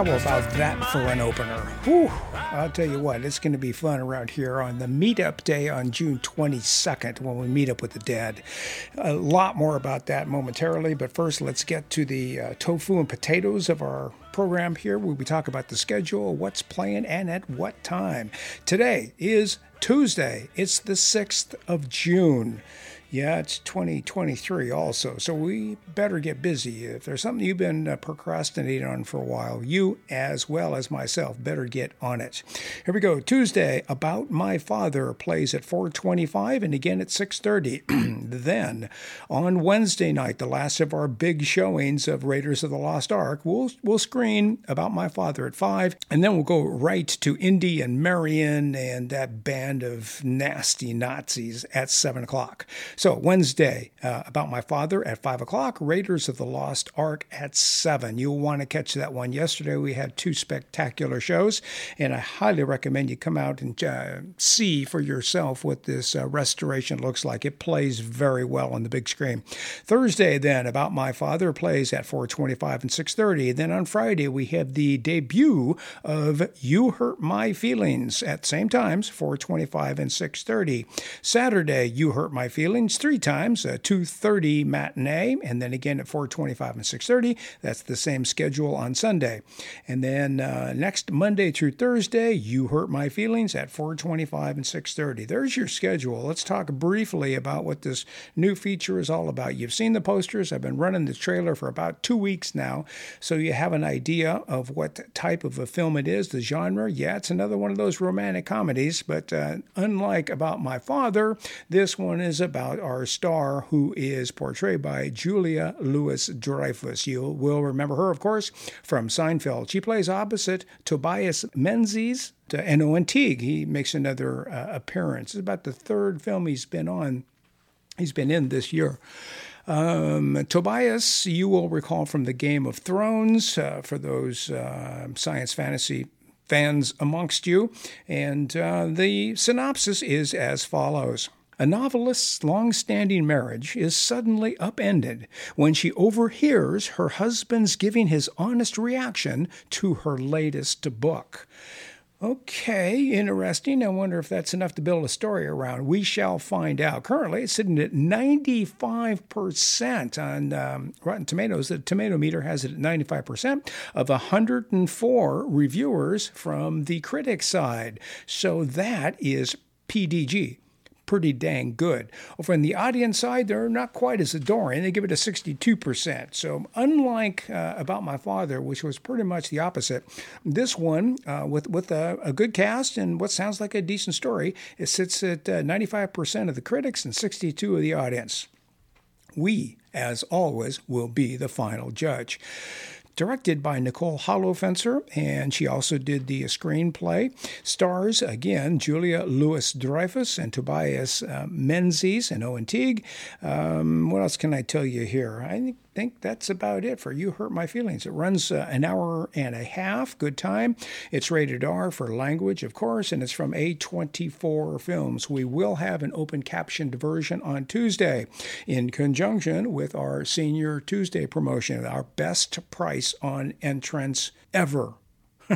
how about that for an opener? Whew, I'll tell you what, it's going to be fun around here on the meetup day on June 22nd when we meet up with the dead. A lot more about that momentarily, but first let's get to the uh, tofu and potatoes of our program here where we talk about the schedule, what's playing, and at what time. Today is Tuesday, it's the 6th of June. Yeah, it's 2023 also, so we better get busy. If there's something you've been uh, procrastinating on for a while, you as well as myself better get on it. Here we go. Tuesday, About My Father plays at 4:25 and again at 6:30. then, on Wednesday night, the last of our big showings of Raiders of the Lost Ark, we'll we'll screen About My Father at 5, and then we'll go right to Indy and Marion and that band of nasty Nazis at 7 o'clock. So, Wednesday, uh, About My Father at 5 o'clock, Raiders of the Lost Ark at 7. You'll want to catch that one. Yesterday, we had two spectacular shows, and I highly recommend you come out and uh, see for yourself what this uh, restoration looks like. It plays very well on the big screen. Thursday, then, About My Father plays at 425 and 630. Then on Friday, we have the debut of You Hurt My Feelings at same times, 425 and 630. Saturday, You Hurt My Feelings three times, a 2.30 matinee, and then again at 4.25 and 6.30. That's the same schedule on Sunday. And then uh, next Monday through Thursday, You Hurt My Feelings at 4.25 and 6.30. There's your schedule. Let's talk briefly about what this new feature is all about. You've seen the posters. I've been running the trailer for about two weeks now, so you have an idea of what type of a film it is, the genre. Yeah, it's another one of those romantic comedies, but uh, unlike About My Father, this one is about our star, who is portrayed by Julia Louis Dreyfus. You will remember her, of course, from Seinfeld. She plays opposite Tobias Menzies and Teague. He makes another uh, appearance. It's about the third film he's been on. He's been in this year. Um, Tobias, you will recall from the Game of Thrones, uh, for those uh, science fantasy fans amongst you. And uh, the synopsis is as follows. A novelist's long standing marriage is suddenly upended when she overhears her husband's giving his honest reaction to her latest book. Okay, interesting. I wonder if that's enough to build a story around. We shall find out. Currently, it's sitting at 95% on um, Rotten Tomatoes. The tomato meter has it at 95% of 104 reviewers from the critic side. So that is PDG pretty dang good. Over on the audience side, they're not quite as adoring. They give it a 62%. So, unlike uh, About My Father, which was pretty much the opposite, this one, uh, with, with a, a, good cast and what sounds like a decent story, it sits at uh, 95% of the critics and 62 of the audience. We, as always, will be the final judge directed by Nicole Holofcener, and she also did the screenplay. Stars, again, Julia Louis Dreyfus and Tobias uh, Menzies and Owen Teague. Um, what else can I tell you here? I think think that's about it for You Hurt My Feelings. It runs uh, an hour and a half, good time. It's rated R for language, of course, and it's from A24 Films. We will have an open captioned version on Tuesday in conjunction with our Senior Tuesday promotion, our best price on entrance ever.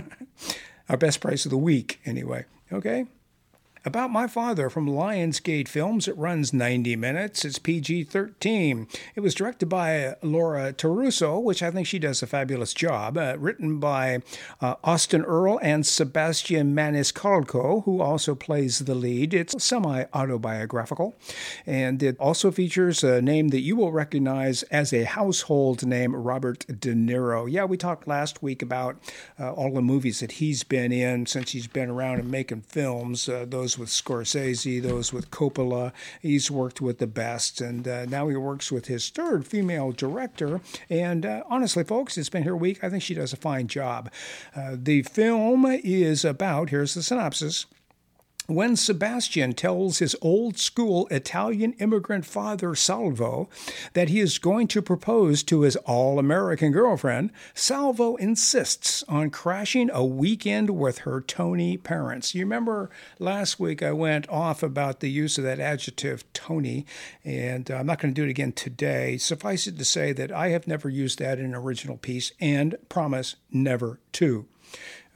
our best price of the week, anyway. Okay? About My Father from Lionsgate Films. It runs 90 minutes. It's PG 13. It was directed by Laura Terruso, which I think she does a fabulous job. Uh, written by uh, Austen Earl and Sebastian Maniscalco, who also plays the lead. It's semi autobiographical. And it also features a name that you will recognize as a household name, Robert De Niro. Yeah, we talked last week about uh, all the movies that he's been in since he's been around and making films. Uh, those those with Scorsese, those with Coppola. He's worked with the best, and uh, now he works with his third female director. And uh, honestly, folks, it's been here a week. I think she does a fine job. Uh, the film is about here's the synopsis when Sebastian tells his old school Italian immigrant father Salvo that he is going to propose to his all American girlfriend, Salvo insists on crashing a weekend with her Tony parents. You remember last week I went off about the use of that adjective Tony, and I'm not going to do it again today. Suffice it to say that I have never used that in an original piece and promise never to.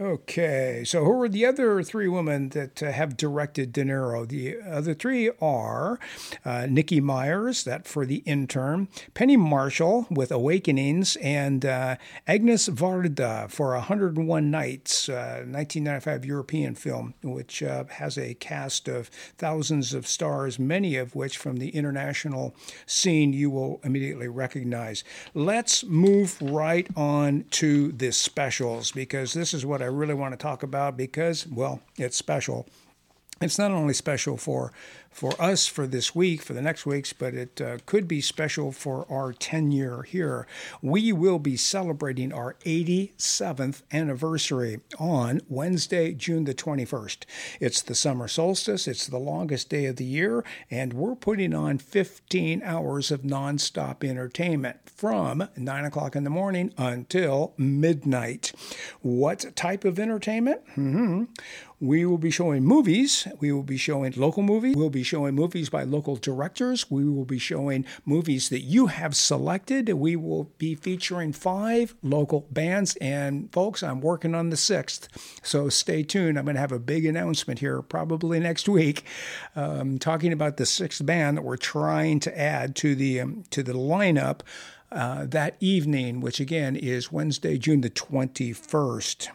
Okay, so who are the other three women that uh, have directed De Niro? The other three are uh, Nikki Meyers, that for the intern, Penny Marshall with Awakenings, and uh, Agnes Varda for 101 Nights, 1995 uh, European film, which uh, has a cast of thousands of stars, many of which from the international scene you will immediately recognize. Let's move right on to the specials because this is what I really want to talk about because, well, it's special. It's not only special for for us for this week, for the next weeks, but it uh, could be special for our tenure here. We will be celebrating our 87th anniversary on Wednesday, June the 21st. It's the summer solstice, it's the longest day of the year, and we're putting on 15 hours of nonstop entertainment from 9 o'clock in the morning until midnight. What type of entertainment? Mm-hmm. We will be showing movies. We will be showing local movies. We'll be showing movies by local directors. We will be showing movies that you have selected. We will be featuring five local bands. And folks, I'm working on the sixth. So stay tuned. I'm going to have a big announcement here probably next week um, talking about the sixth band that we're trying to add to the, um, to the lineup. Uh, that evening, which again is Wednesday, June the 21st.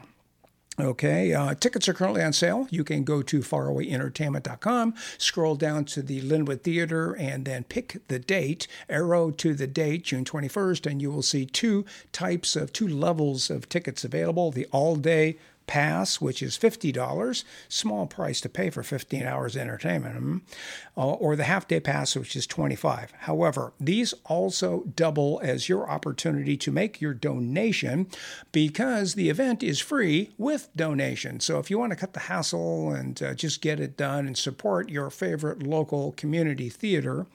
Okay, uh, tickets are currently on sale. You can go to farawayentertainment.com, scroll down to the Lynwood Theater, and then pick the date, arrow to the date, June 21st, and you will see two types of, two levels of tickets available the all day pass, which is $50, small price to pay for 15 hours entertainment, hmm, uh, or the half day pass, which is 25. However, these also double as your opportunity to make your donation because the event is free with donation. So if you want to cut the hassle and uh, just get it done and support your favorite local community theater,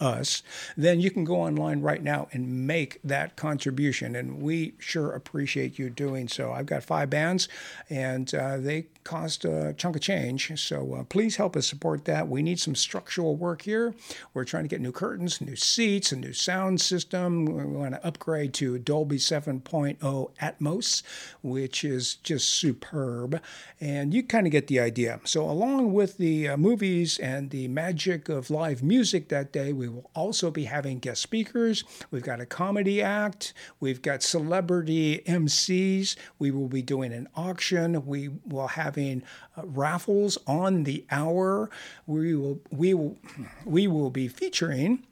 us, then you can go online right now and make that contribution. And we sure appreciate you doing so. I've got five bands, and uh, they cost a chunk of change. So uh, please help us support that. We need some structural work here. We're trying to get new curtains, new seats, a new sound system. We want to upgrade to Dolby 7.0 Atmos, which is just superb. And you kind of get the idea. So, along with the uh, movies and the magic of live music that day, we will also be having guest speakers. We've got a comedy act. We've got celebrity MCs. We will be doing an auction. We will having uh, raffles on the hour. We will we will we will be featuring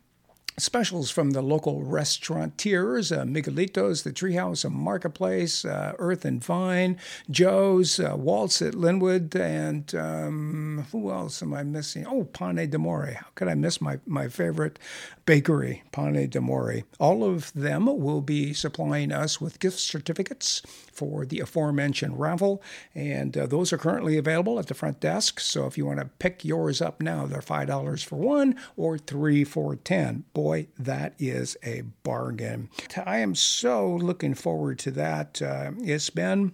specials from the local restaurateurs, uh, Miguelitos, the Treehouse, a Marketplace, uh, Earth and Vine, Joe's, uh, Walt's at Lynwood, and um, who else am I missing? Oh, Pane d'Amore. How could I miss my, my favorite bakery, Pane d'Amore? All of them will be supplying us with gift certificates for the aforementioned raffle, and uh, those are currently available at the front desk. So if you want to pick yours up now, they're $5 for one or three for 10 Boy, boy, that is a bargain. I am so looking forward to that. Uh, it's been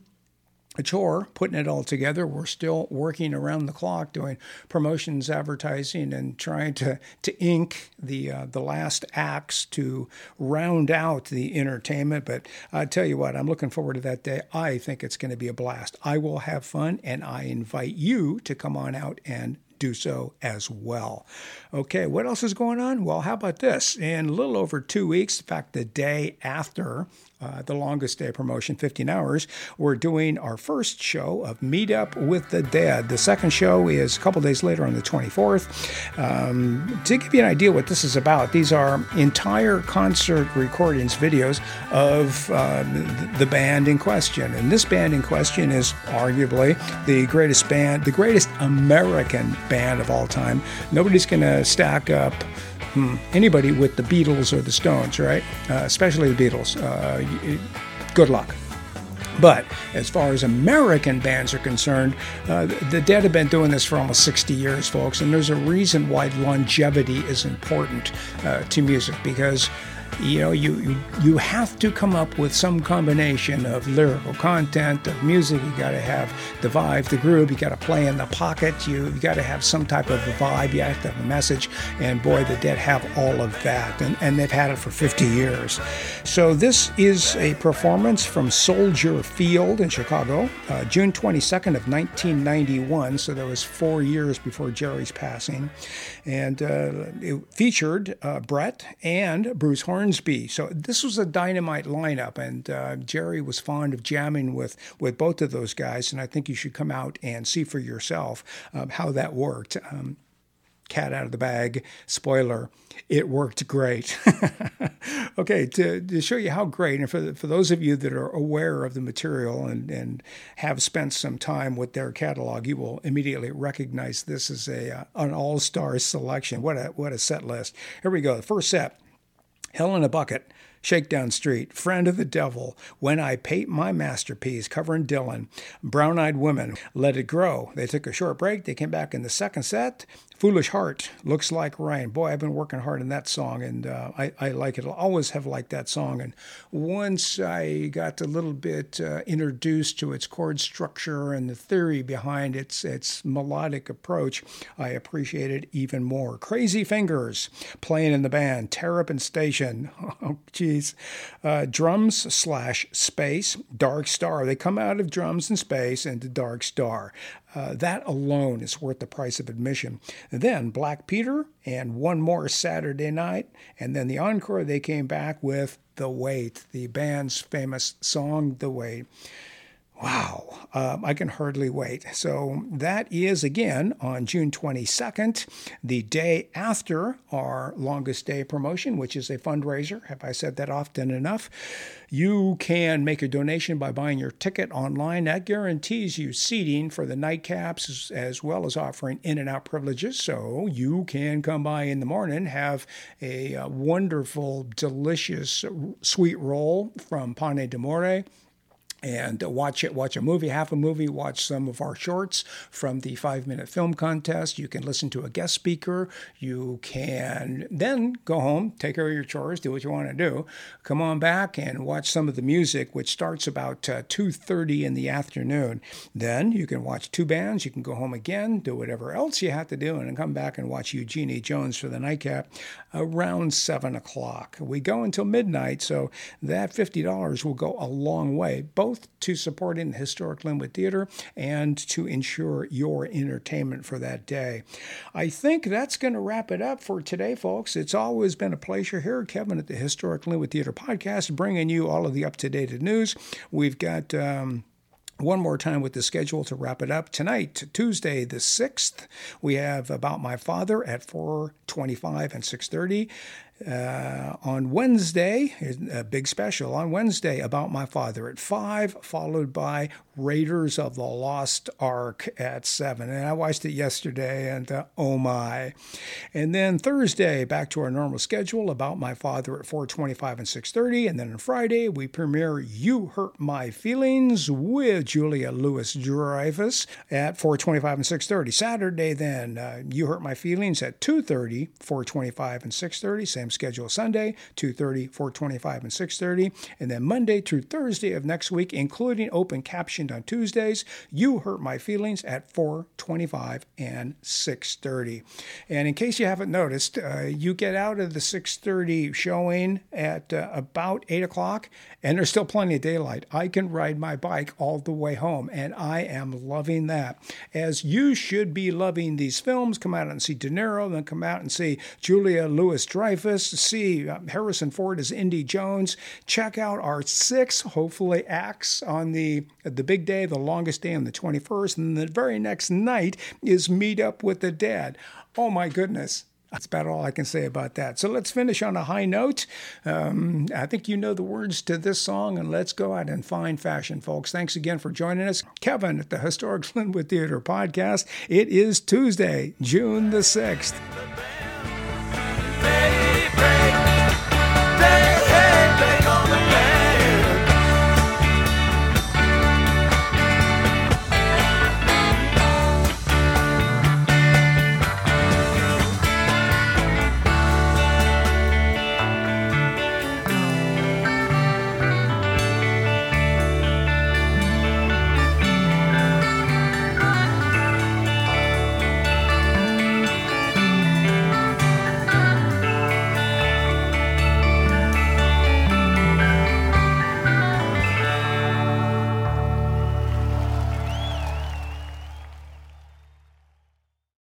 a chore putting it all together. We're still working around the clock doing promotions, advertising, and trying to, to ink the uh, the last acts to round out the entertainment. But I tell you what, I'm looking forward to that day. I think it's going to be a blast. I will have fun, and I invite you to come on out and do so as well. Okay, what else is going on? Well, how about this? In a little over two weeks, in fact, the day after uh, the longest day promotion, 15 hours, we're doing our first show of Meet Up with the Dead. The second show is a couple days later on the 24th. Um, to give you an idea what this is about, these are entire concert recordings, videos of uh, the band in question. And this band in question is arguably the greatest band, the greatest American band of all time. Nobody's going to stack up hmm, anybody with the Beatles or the Stones, right? Uh, especially the Beatles. Uh, good luck. But as far as American bands are concerned, uh, the Dead have been doing this for almost 60 years, folks, and there's a reason why longevity is important uh, to music because you know you, you have to come up with some combination of lyrical content of music. You got to have the vibe the groove. You got to play in the pocket. You, you got to have some type of a vibe. You have to have a message. And boy the dead have all of that. And, and they've had it for 50 years. So this is a performance from soldier field in chicago uh, june 22nd of 1991 so that was four years before jerry's passing. And uh, it featured uh, brett and bruce horn Hornsby. So this was a dynamite lineup, and uh, Jerry was fond of jamming with with both of those guys. And I think you should come out and see for yourself um, how that worked. Um, cat out of the bag. Spoiler, it worked great. okay, to, to show you how great, and for, for those of you that are aware of the material and, and have spent some time with their catalog, you will immediately recognize this as a uh, an all star selection. What a what a set list! Here we go. The first set Hell in a Bucket, Shakedown Street, Friend of the Devil, When I Paint My Masterpiece, covering Dylan, Brown Eyed Women, Let It Grow. They took a short break. They came back in the second set. Foolish Heart, Looks Like Rain. Boy, I've been working hard on that song, and uh, I, I, like it. I'll always have liked that song. And once I got a little bit uh, introduced to its chord structure and the theory behind its its melodic approach, I appreciate it even more. Crazy Fingers, playing in the band, Terrapin Station. Oh, geez. Uh, drums slash space, Dark Star. They come out of drums and space into Dark Star. Uh, that alone is worth the price of admission. And then Black Peter and one more Saturday night. And then the encore, they came back with The Weight, the band's famous song, The Weight. Wow, um, I can hardly wait. So that is again on June 22nd, the day after our longest day promotion, which is a fundraiser. Have I said that often enough? You can make a donation by buying your ticket online. That guarantees you seating for the nightcaps as well as offering in and out privileges. So you can come by in the morning, have a, uh, wonderful, delicious sweet roll from Pane d'Amore and watch it watch a movie half a movie watch some of our shorts from the five minute film contest. You can listen to a guest speaker. You can then go home take care of your chores do what you want to do come on back and watch some of the music which starts about uh, 2.30 in the afternoon. Then you can watch two bands. You can go home again do whatever else you have to do and then come back and watch eugenie jones for the nightcap around 7 o'clock. We go until midnight so that $50 will go a long way both both to supporting the Historic Lynwood Theater and to ensure your entertainment for that day. I think that's going to wrap it up for today, folks. It's always been a pleasure here, Kevin, at the Historic Lynwood Theater podcast, bringing you all of the up to date news. We've got. Um, one more time with the schedule to wrap it up tonight tuesday the 6th we have about my father at 4.25 and 6.30 uh, on Wednesday, a big special on Wednesday about my father at 5, followed by Raiders of the Lost Ark at 7. And I watched it yesterday, and uh, oh my. And then Thursday, back to our normal schedule about my father at 4.25 and 6.30. And then on Friday, we premiere You Hurt My Feelings with Julia Louis-Dreyfus at 4.25 and 6.30. Saturday, then, uh, You Hurt My Feelings at 2.30, 4.25 and 6.30. Same schedule Sunday, 2.30, 4.25 and 6.30. And then Monday through Thursday of next week, including open captioned on Tuesdays. You Hurt My Feelings at 4:25 and 6:30. And in case you haven't noticed, uh, you get out of the 6:30 showing at uh, about 8 o'clock, and there's still plenty of daylight. I can ride my bike all the way home, and I am loving that. As you should be loving these films. Come out and see De Niro, then come out and see Julia Louis Dreyfus, see uh, Harrison Ford as Indy Jones. Check out our six, hopefully, acts on the the big day, the longest day on the 21st, and the very next night is Meet Up with the Dead. Oh my goodness. That's about all I can say about that. So let's finish on a high note. Um, I think you know the words to this song, and let's go out in fine fashion, folks. Thanks again for joining us. Kevin at the Historic Lynwood Theater podcast. It is Tuesday, June the 6th.